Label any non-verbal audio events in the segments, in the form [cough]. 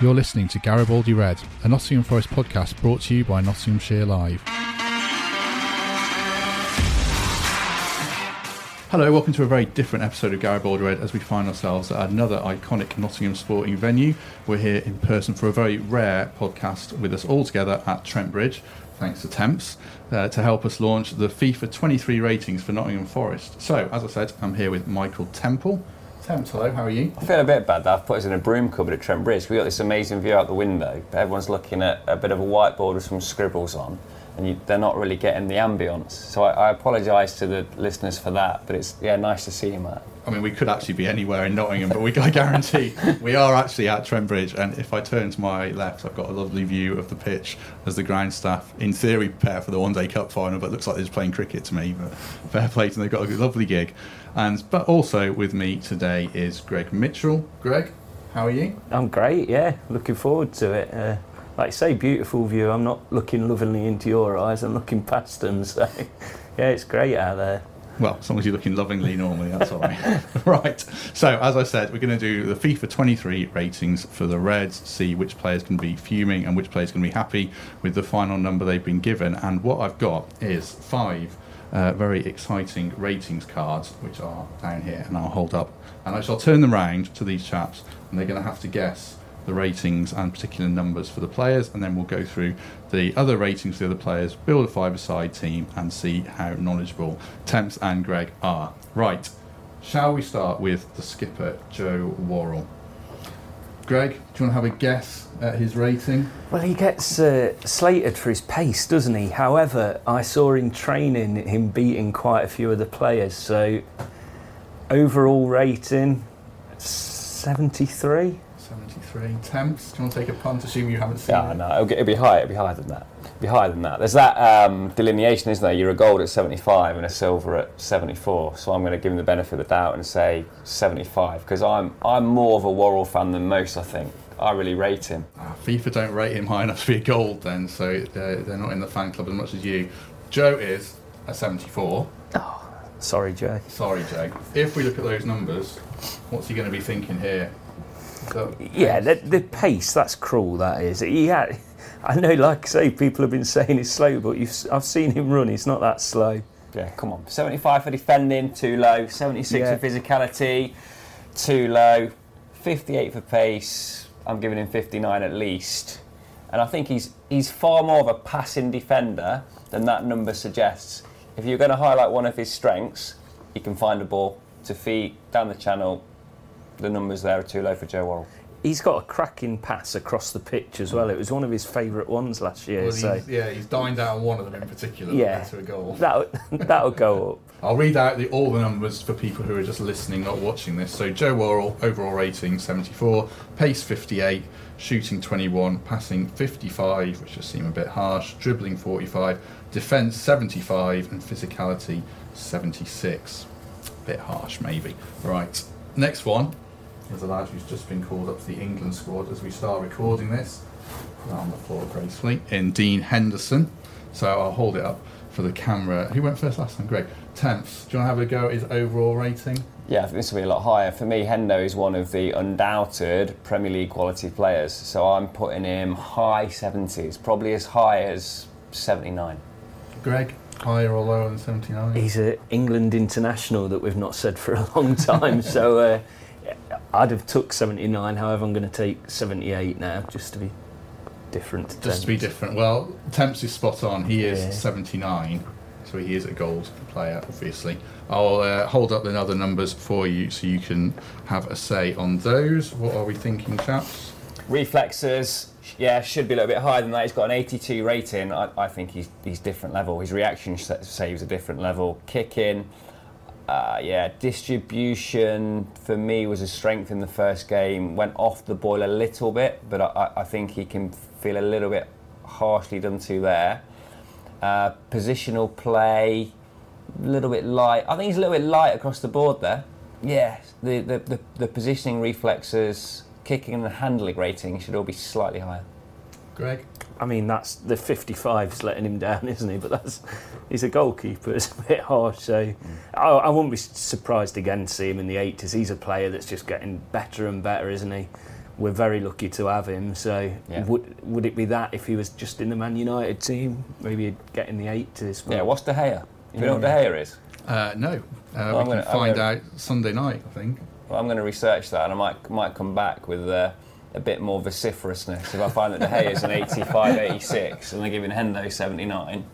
You're listening to Garibaldi Red, a Nottingham Forest podcast brought to you by Nottinghamshire Live. Hello, welcome to a very different episode of Garibaldi Red as we find ourselves at another iconic Nottingham sporting venue. We're here in person for a very rare podcast with us all together at Trent Bridge, thanks to Temps, uh, to help us launch the FIFA 23 ratings for Nottingham Forest. So, as I said, I'm here with Michael Temple. Hello, how are you? I feel a bit bad that I've put us in a broom cupboard at Trent Bridge. We've got this amazing view out the window, but everyone's looking at a bit of a whiteboard with some scribbles on, and you, they're not really getting the ambience. So I, I apologise to the listeners for that, but it's yeah nice to see you, Matt. I mean, we could actually be anywhere in Nottingham, but we I guarantee [laughs] we are actually at Trent Bridge. And if I turn to my left, I've got a lovely view of the pitch as the ground staff, in theory, prepare for the One Day Cup final. But it looks like they're just playing cricket to me. But fair play to them, they've got a lovely gig. And but also with me today is Greg Mitchell. Greg, how are you? I'm great, yeah. Looking forward to it. Uh, like I say, beautiful view. I'm not looking lovingly into your eyes. I'm looking past them. So, [laughs] yeah, it's great out there. Well, as long as you're looking lovingly normally, that's all right. [laughs] right. So, as I said, we're going to do the FIFA 23 ratings for the Reds, see which players can be fuming and which players can be happy with the final number they've been given. And what I've got is five uh, very exciting ratings cards, which are down here, and I'll hold up. And I shall turn them round to these chaps, and they're going to have to guess the ratings and particular numbers for the players, and then we'll go through the other ratings the other players, build a five-a-side team, and see how knowledgeable Temps and Greg are. Right, shall we start with the skipper, Joe Worrall? Greg, do you want to have a guess at his rating? Well, he gets uh, slated for his pace, doesn't he? However, I saw in training him beating quite a few of the players. So, overall rating 73. 73. Temps, do you want to take a punt? Assume you haven't seen Yeah, it. no, it'll, it'll be high. It'll be higher than that. It'll be higher than that. There's that um, delineation, isn't there? You're a gold at 75 and a silver at 74. So I'm going to give him the benefit of the doubt and say 75 because I'm I'm more of a Worrall fan than most. I think I really rate him. Ah, FIFA don't rate him high enough to be a gold then, so they're, they're not in the fan club as much as you. Joe is a 74. Oh. Sorry, Jay. Sorry, Joe. If we look at those numbers, what's he going to be thinking here? So- Yeah, the, the pace, that's cruel, that is. He had, I know, like I say, people have been saying he's slow, but you've, I've seen him run, he's not that slow. Yeah, come on. 75 for defending, too low. 76 Yeah. for physicality, too low. 58 for pace. I'm giving him 59 at least. And I think he's he's far more of a passing defender than that number suggests. If you're going to highlight one of his strengths, he can find a ball to feet down the channel. The numbers there are too low for Joe Worrall. He's got a cracking pass across the pitch as well. It was one of his favourite ones last year. Well, so he's, yeah, he's dined out on one of them in particular. Yeah. To a goal. that [laughs] that'll go up. I'll read out the, all the numbers for people who are just listening, not watching this. So Joe Worrall, overall rating 74, pace 58, shooting 21, passing 55, which just seem a bit harsh, dribbling 45, defence 75, and physicality 76. Bit harsh, maybe. Right, next one is a lad who's just been called up to the England squad as we start recording this. On the floor gracefully. In Dean Henderson. So I'll hold it up for the camera. Who went first last time? Greg. Temps. Do you want to have a go at his overall rating? Yeah, I think this will be a lot higher. For me, Hendo is one of the undoubted Premier League quality players. So I'm putting him high 70s, probably as high as 79. Greg, higher or lower than 79? He's an England international that we've not said for a long time. [laughs] so uh, I'd have took 79. However, I'm going to take 78 now, just to be different. To Just to be different. Well, Temps is spot on. He is Yeah. 79, so he is a gold player, obviously. I'll uh, hold up the other numbers for you so you can have a say on those. What are we thinking, chaps? Reflexes, yeah, should be a little bit higher than that. He's got an 82 rating. I, I think he's, he's different level. His reaction sh- say he was a different level. Kicking, Uh, yeah, distribution for me was a strength in the first game. Went off the boil a little bit, but I, I think he can feel a little bit harshly done to there. Uh, positional play, a little bit light. I think he's a little bit light across the board there. Yeah, the, the, the, the positioning reflexes, kicking and handling rating should all be slightly higher. Greg? I mean, that's the 55's letting him down, [laughs] isn't he? But that's he's a goalkeeper. [laughs] It's a bit harsh. So I, I wouldn't be surprised again to see him in the 80s. He's a player that's just getting better and better, isn't he? We're very lucky to have him. So Yeah. would would it be that if he was just in the Man United team, maybe he'd get in the 80s? But Yeah, what's De Gea? Do you know what De Gea is? Uh, no. Uh, I'm we gonna- can find gonna- out Sunday night, I think. Well, I'm going to research that, and I might might come back with uh, a bit more vociferousness. If I find that De Gea is an 85, 86, and they're giving Hendo 79,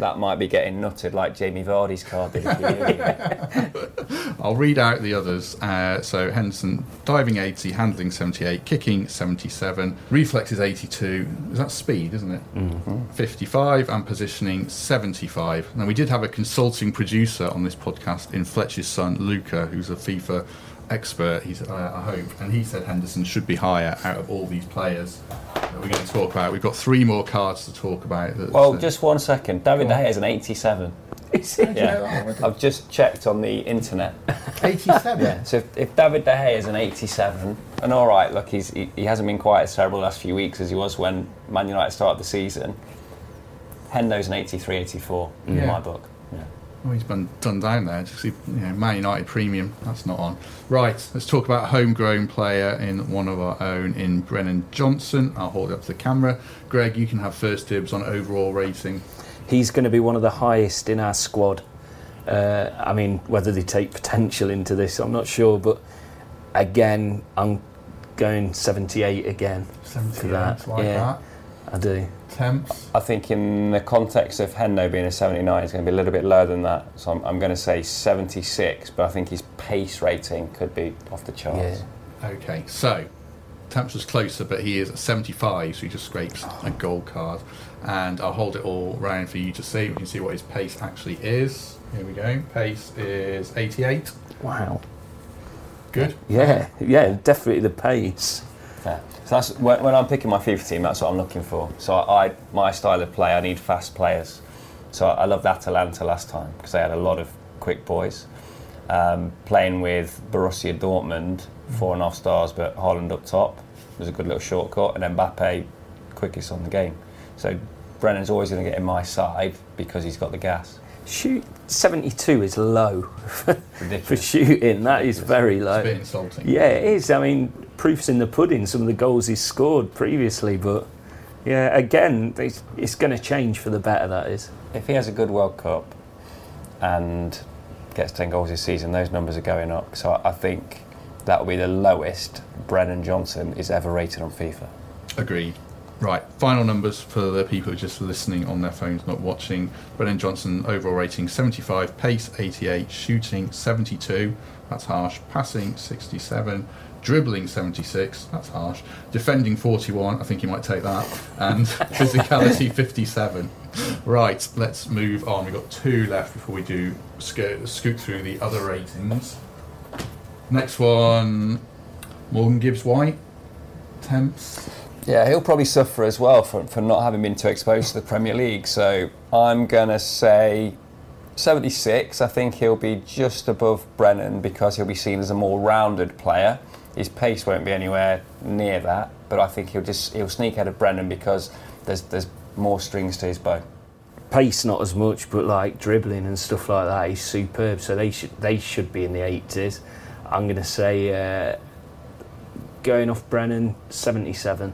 that might be getting nutted like Jamie Vardy's card did a few years ago. I'll read out the others. Uh, so Henderson, diving 80, handling 78, kicking 77, reflexes 82. Is that speed, isn't it? Mm-hmm. 55 and positioning 75. Now we did have a consulting producer on this podcast in Fletcher's son Luca, who's a FIFA expert. He's uh, I hope, and he said Henderson should be higher out of all these players that we're going to talk about. We've got three more cards to talk about. that- Well, uh, just one second. David De Gea is an 87. [laughs] Is it? Yeah, I've just checked on the internet. [laughs] 87. yeah. So if, if David De Gea is an 87, and all right, look, he's, he, he hasn't been quite as terrible the last few weeks as he was when Man United started the season. Hendo's an 83, 84 in Yeah. my book. Oh, he's been done down there. Just, you know, Man United premium. That's not on. Right. Let's talk about a homegrown player in one of our own in Brennan Johnson. I'll hold it up to the camera. Greg, you can have first dibs on overall rating. He's going to be one of the highest in our squad. Uh, I mean, whether they take potential into this, I'm not sure. But again, I'm going 78 again. For that, like yeah. I do. that. Temps. I think in the context of Hendo being a 79, it's going to be a little bit lower than that. So I'm, I'm going to say 76, but I think his pace rating could be off the charts. Yeah. Okay. So, Temps was closer, but he is at 75, so he just scrapes a gold card. And I'll hold it all round for you to see. We can see what his pace actually is. Here we go. Pace is 88. Wow. Good. Yeah, yeah, definitely the pace. Yeah. So that's when, when I'm picking my FIFA team. That's what I'm looking for. So I, I my style of play, I need fast players. So I loved Atalanta last time because they had a lot of quick boys. Um, playing with Borussia Dortmund, four and a half stars, but Haaland up top was a good little shortcut, and then Mbappe, quickest on the game. So Brennan's always going to get in my side because he's got the gas. Shoot, 72 is low [laughs] for shooting. That is very It's a low. bit insulting. Yeah, it is. I mean, proof's in the pudding. Some of the goals he's scored previously, but yeah, again, it's, it's going to change for the better. That is. If he has a good World Cup and gets 10 goals this season, those numbers are going up. So I I think that will be the lowest Brennan Johnson is ever rated on FIFA. Agreed. Right, final numbers for the people just listening on their phones, not watching. Brennan Johnson overall rating 75, pace 88, shooting 72, that's harsh, passing 67, dribbling 76, that's harsh, defending 41, I think you might take that, and [laughs] physicality 57. Right, let's move on. We've got two left before we do sco- scoot through the other ratings. Next one, Morgan Gibbs White, temps. Yeah, he'll probably suffer as well for, for not having been too exposed to the Premier League. So I'm going to say 76. I think he'll be just above Brennan because he'll be seen as a more rounded player. His pace won't be anywhere near that, but I think he'll just he'll sneak ahead of Brennan because there's there's more strings to his bow. Pace not as much, but like dribbling and stuff like that, he's superb. So they should they should be in the 80s. I'm going to say uh, going off Brennan 77.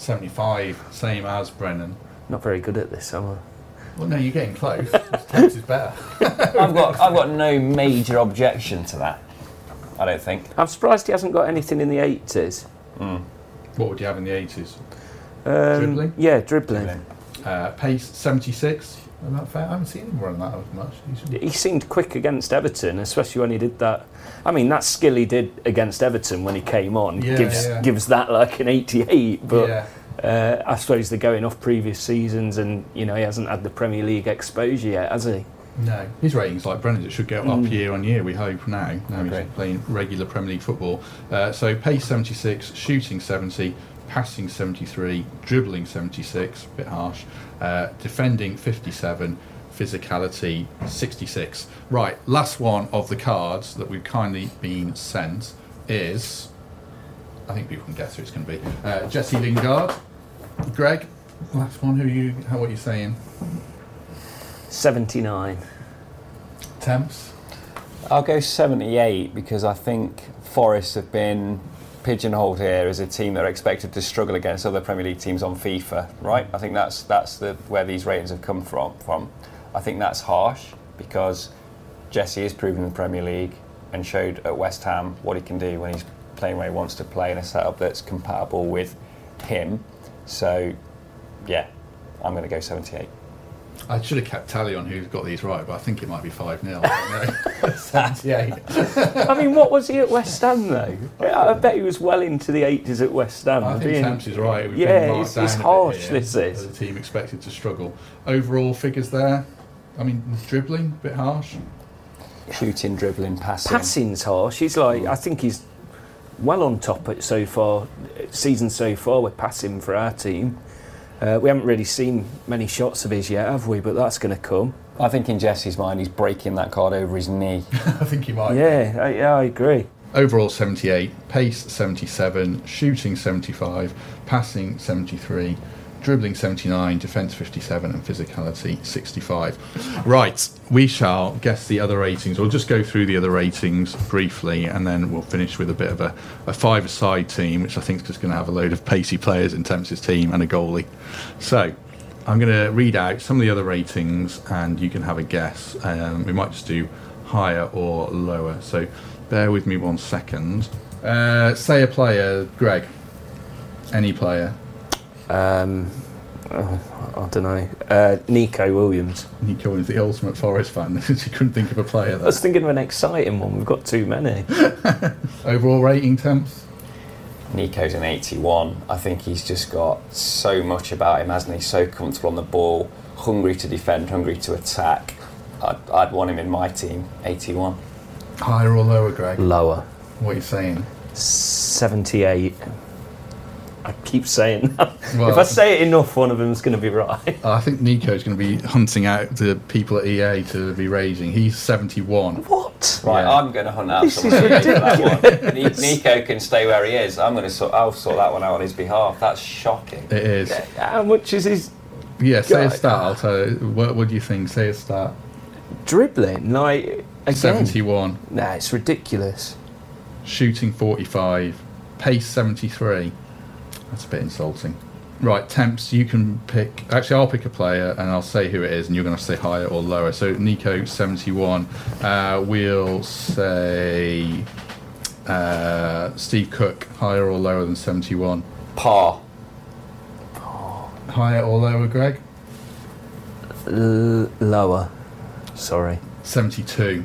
75, same as Brennan. Not very good at this, am I? Well, no, you're getting close. [laughs] Temps is better. [laughs] I've got I've got no major objection to that. I don't think. I'm surprised he hasn't got anything in the 80s. What would you have in the 80s? Um, Dribbling? Yeah, dribbling. Uh, pace 76. Fair? I haven't seen him run that as much. He seemed quick against Everton, especially when he did that. I mean, that skill he did against Everton when he came on Yeah, gives yeah. gives that like an 88. But yeah. uh, I suppose they're going off previous seasons, and you know he hasn't had the Premier League exposure yet, has he? No, his ratings like Brennan's. It should go up year on year. We hope now. Now he's playing regular Premier League football. Uh, so pace 76, shooting 70, passing 73, dribbling 76, a bit harsh, uh, defending 57, physicality 66. Right, last one of the cards that we've kindly been sent is. I think people can guess who it's going to be. Uh, Jesse Lingard, Greg. Last one. Who you? How? What are you saying? 79. Temps. I'll go 78 because I think Forest have been pigeonholed here as a team that are expected to struggle against other Premier League teams on FIFA, right? I think that's that's the where these ratings have come from. From, I think that's harsh because Jesse is proven in the Premier League and showed at West Ham what he can do when he's playing where he wants to play in a setup that's compatible with him. So, yeah, I'm going to go 78. I should have kept tally on who's got these right, but I think it might be 5 0. [laughs] 78. I mean, what was he at West Ham though? I I bet he was well into the 80s at West Ham. I think being- Temps is right. We've Yeah, been marked it's- it's harsh, here this is. as a team expected to struggle. Overall figures there. I mean, dribbling, a bit harsh. Shooting, dribbling, passing. Passing's harsh. He's like, I think he's well on top at so far, season so far with passing for our team. Uh, we haven't really seen many shots of his yet, have we? But that's going to come. I think in Jesse's mind, he's breaking that card over his knee. [laughs] I think he might. Yeah, I, yeah, I agree. Overall 78, pace 77, shooting 75, passing 73, dribbling 79, defence 57, and physicality 65. Right, we shall guess the other ratings. We'll just go through the other ratings briefly and then we'll finish with a bit of a, a five a side team, which I think is just going to have a load of pacey players in Temps' team and a goalie. So. I'm going to read out some of the other ratings and you can have a guess. Um, we might just do higher or lower. So bear with me one second. Uh, say a player, Greg. Any player. Um, oh, I don't know. Uh, Nico Williams. Nico is the ultimate Forest fan. [laughs] he couldn't think of a player I was thinking of an exciting one. We've got too many. [laughs] Overall rating temps. Nico's an 81. I think he's just got so much about him, hasn't he? So comfortable on the ball, hungry to defend, hungry to attack. I'd, I'd want him in my team, 81. Higher or lower, Greg? Lower. What are you saying? 78. I keep saying that. Well- [laughs] if I say it enough, one of them's going to be right. I think Nico's going to be hunting out the people at EA to be raising. He's 71. What? Right, Yeah. I'm going to hunt out This someone is to that one. Nico can stay where he is. I'm going to sort. I'll sort that one out on his behalf. That's shocking. It is. How much is his Yeah, say a start. I'll tell you. What, what do you think? Say a start. dribbling? Like, again? 71. Nah, it's ridiculous. Shooting 45. Pace 73. That's a bit insulting. Right, temps, you can pick. Actually, I'll pick a player and I'll say who it is, and you're going to say higher or lower. So, Nico, 71. Uh, we'll say uh, Steve Cook, higher or lower than 71. Par. Higher or lower, Greg? L- lower. Sorry. 72.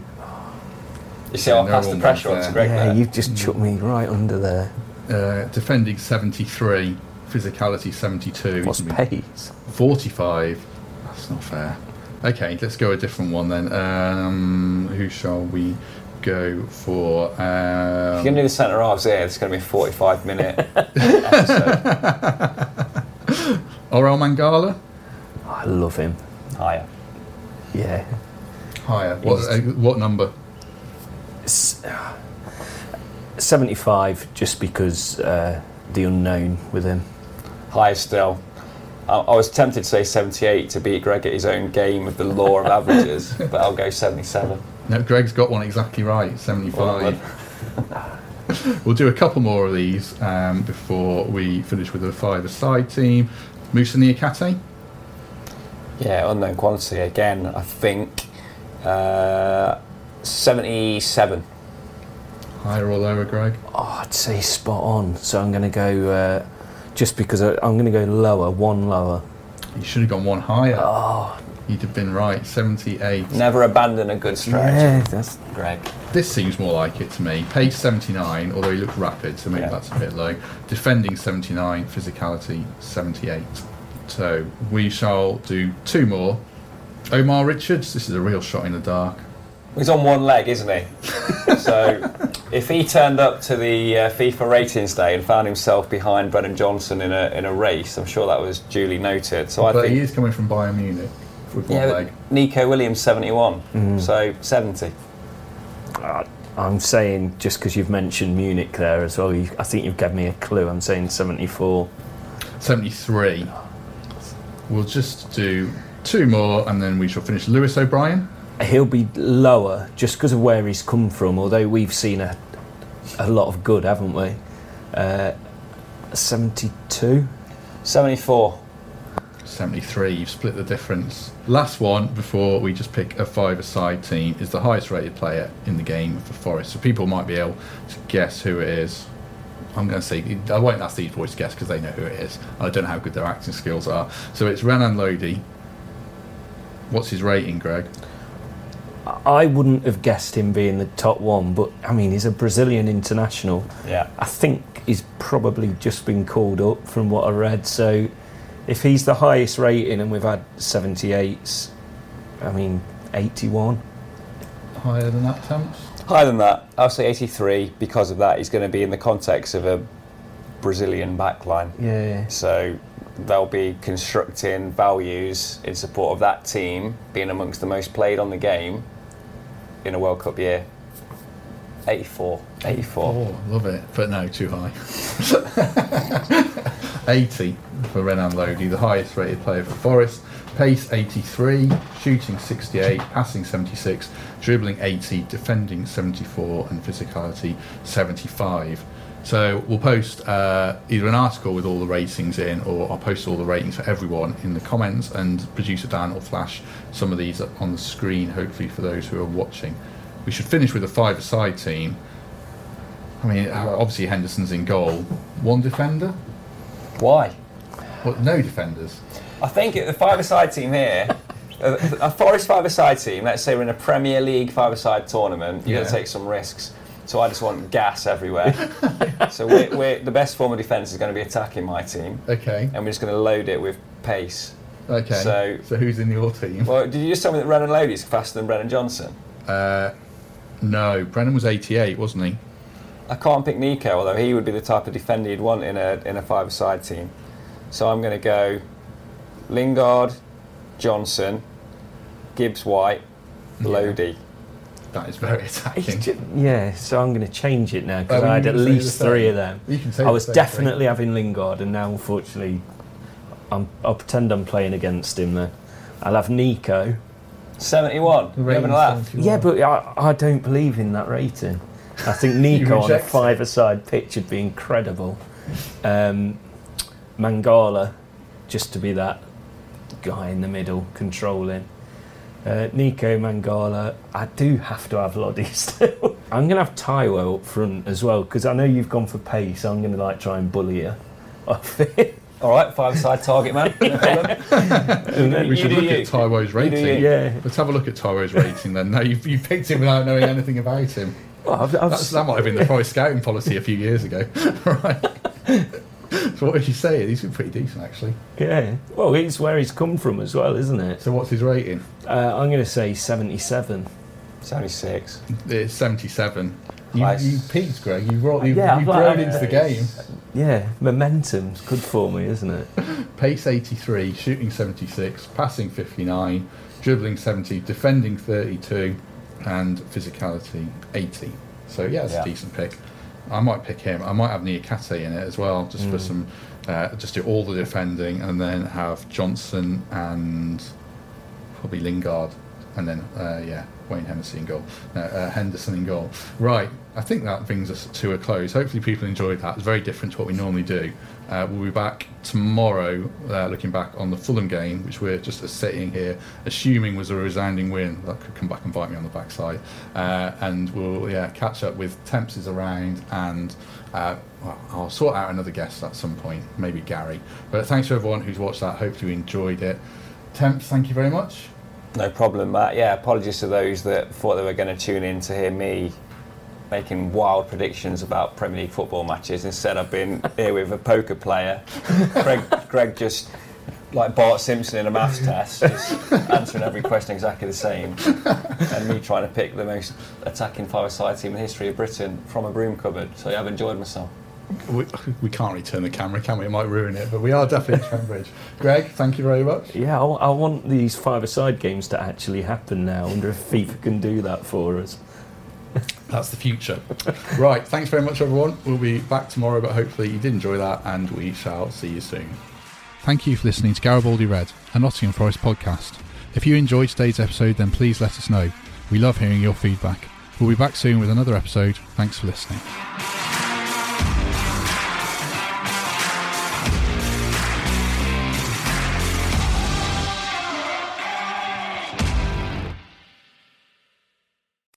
You see how I No passed the pressure on to there. Greg Yeah, there? you've just chucked me right under there. Uh, defending 73. Physicality 72. What's He's pace? 45. That's not fair. Okay, let's go a different one then. Um, who shall we go for? If you're going Um, to do the centre halves here, it's going to be a 45 minute [laughs] episode. Orel Mangala? I love him. Higher. Yeah. Higher. What, uh, what number? S- 75, just because uh, the unknown with him. Higher still. I, I was tempted to say 78 to beat Greg at his own game with the law of averages, [laughs] but I'll go 77. No, Greg's got one exactly right. Well 75. [laughs] we'll do a couple more of these um, before we finish with the five-a-side team. Moussa Niakhaté? Yeah, unknown quantity again. I think uh, 77. Higher or lower, Greg? Oh, I'd say spot on. So I'm going to go, uh, just because I, I'm going to go lower, one lower. You should have gone one higher. Oh, You'd have been right. 78. Never abandon a good stretch, yeah, that's Greg. This seems more like it to me. Pace 79, although he looks rapid, so maybe Yeah. that's a bit low. Defending 79, physicality 78. So we shall do two more. Omar Richards, this is a real shot in the dark. He's on one leg, isn't he? [laughs] so if he turned up to the uh, FIFA ratings day and found himself behind Brennan Johnson in a in a race, I'm sure that was duly noted. So I but think he is coming from Bayern Munich with one yeah, leg. Nico Williams 71, so 70. I'm saying just because you've mentioned Munich there as well, you, I think you've given me a clue. I'm saying 74. 73. We'll just do two more and then we shall finish. Lewis O'Brien. He'll be lower just because of where he's come from. Although we've seen a a lot of good, haven't we? Uh, 72. 74. 73. You've split the difference. Last one before we just pick a five-a-side team is the highest rated player in the game for Forest. So people might be able to guess who it is. I'm going to say I won't ask these boys to guess because they know who it is. I don't know how good their acting skills are. So it's Renan Lodi. What's his rating, Greg? I wouldn't have guessed him being the top one, but I mean, he's a Brazilian international. Yeah. I think he's probably just been called up from what I read. So if he's the highest rating and we've had 78s, I mean, 81. Higher than that, Temps? Higher than that, I'll say 83 because of that. He's going to be in the context of a Brazilian backline. Yeah. So they'll be constructing values in support of that team being amongst the most played on the game in a World Cup year. 84. 84. Oh, love it. But no, too high. [laughs] 80 for Renan Lodi, the highest rated player for Forest. Pace 83, shooting 68, passing 76, dribbling 80, defending 74, and physicality 75. So we'll post uh, either an article with all the ratings in, or I'll post all the ratings for everyone in the comments, and producer Dan will flash some of these up on the screen, hopefully for those who are watching. We should finish with a five-a-side team. I mean, obviously Henderson's in goal. One defender? Why? What? No defenders. I think the five-a-side team here, a, a Forest five-a-side team, let's say we're in a Premier League five-a-side tournament, you're Yeah. going to take some risks. So I just want gas everywhere. so we're, we're, the best form of defence is going to be attacking my team, Okay. and we're just going to load it with pace. Okay. So- so who's in your team? Well, did you just tell me that Renan is faster than Brennan Johnson? Uh, no, Brennan was 88, wasn't he? I can't pick Nico, although he would be the type of defender you'd want in a in a five-a-side team. So I'm going to go Lingard, Johnson, Gibbs White, Yeah. That is very attacking. ju- yeah, so I'm going to change it now because I had at least three of them. You can say I was definitely having Lingard, and now unfortunately, I'm, I'll pretend I'm playing against him then. I'll have Nico. 71. The You having a laugh? Yeah, but I, I don't believe in that rating. I think [laughs] Nico on a five-a-side pitch would be incredible. Um, Mangala, just to be that guy in the middle controlling. Uh, Nico Mangala, I do have to have Lodi still. [laughs] I'm going to have Taiwo up front as well because I know you've gone for pace. I'm going to like try and bully you [laughs] off it. All right, five-a-side target man. [laughs] No then- We You should look you. at Taiwo's rating. you. yeah. Let's have a look at Taiwo's rating then. No, you, you picked him without knowing anything about him. Well, I've, I've that might have been the Forest scouting policy a few years ago. right. So what would you say? He's been pretty decent actually. yeah. Well, it's where he's come from as well, isn't it? So what's his rating? Uh, I'm going to say 77. 76. It's 77. You, Nice. you peaked, Greg. You've, brought, you've, Yeah, you've I've grown into the game. Yeah, momentum's good for me, isn't it? [laughs] Pace 83, shooting 76, passing 59, dribbling 70, defending 32, and physicality 80. So yeah, it's Yeah. a decent pick. I might pick him. I might have Niakhaté in it as well, just for some, uh, just do all the defending, and then have Johnson and probably Lingard, and then uh, yeah, Wayne Henderson in goal, uh, Henderson in goal. Right, I think that brings us to a close. Hopefully, people enjoyed that. It's very different to what we normally do. Uh, we'll be back tomorrow, uh, looking back on the Fulham game, which we're just sitting here assuming was a resounding win. That could come back and bite me on the backside. Uh, and we'll yeah catch up with Temps is around and. Uh, well, I'll sort out another guest at some point, maybe Gary. But thanks to everyone who's watched that. Hopefully, you enjoyed it. Temps, thank you very much. No problem, Matt. Yeah, apologies to those that thought they were going to tune in to hear me making wild predictions about Premier League football matches. Instead, I've been [laughs] here with a poker player. Greg, Greg just like Bart Simpson in a maths test, just answering every question exactly the same, and me trying to pick the most attacking five-a-side team in the history of Britain from a broom cupboard. So yeah, I've enjoyed myself. We, we can't really return the camera, can we? It might ruin it, but we are definitely at Trent Greg, thank you very much. Yeah, I, I want these five-a-side games to actually happen now. I wonder if FIFA can do that for us. [laughs] That's the future. right, thanks very much, everyone. We'll be back tomorrow, but hopefully you did enjoy that, and we shall see you soon. Thank you for listening to Garibaldi Red, a Nottingham Forest podcast. If you enjoyed today's episode, then please let us know. We love hearing your feedback. We'll be back soon with another episode. Thanks for listening.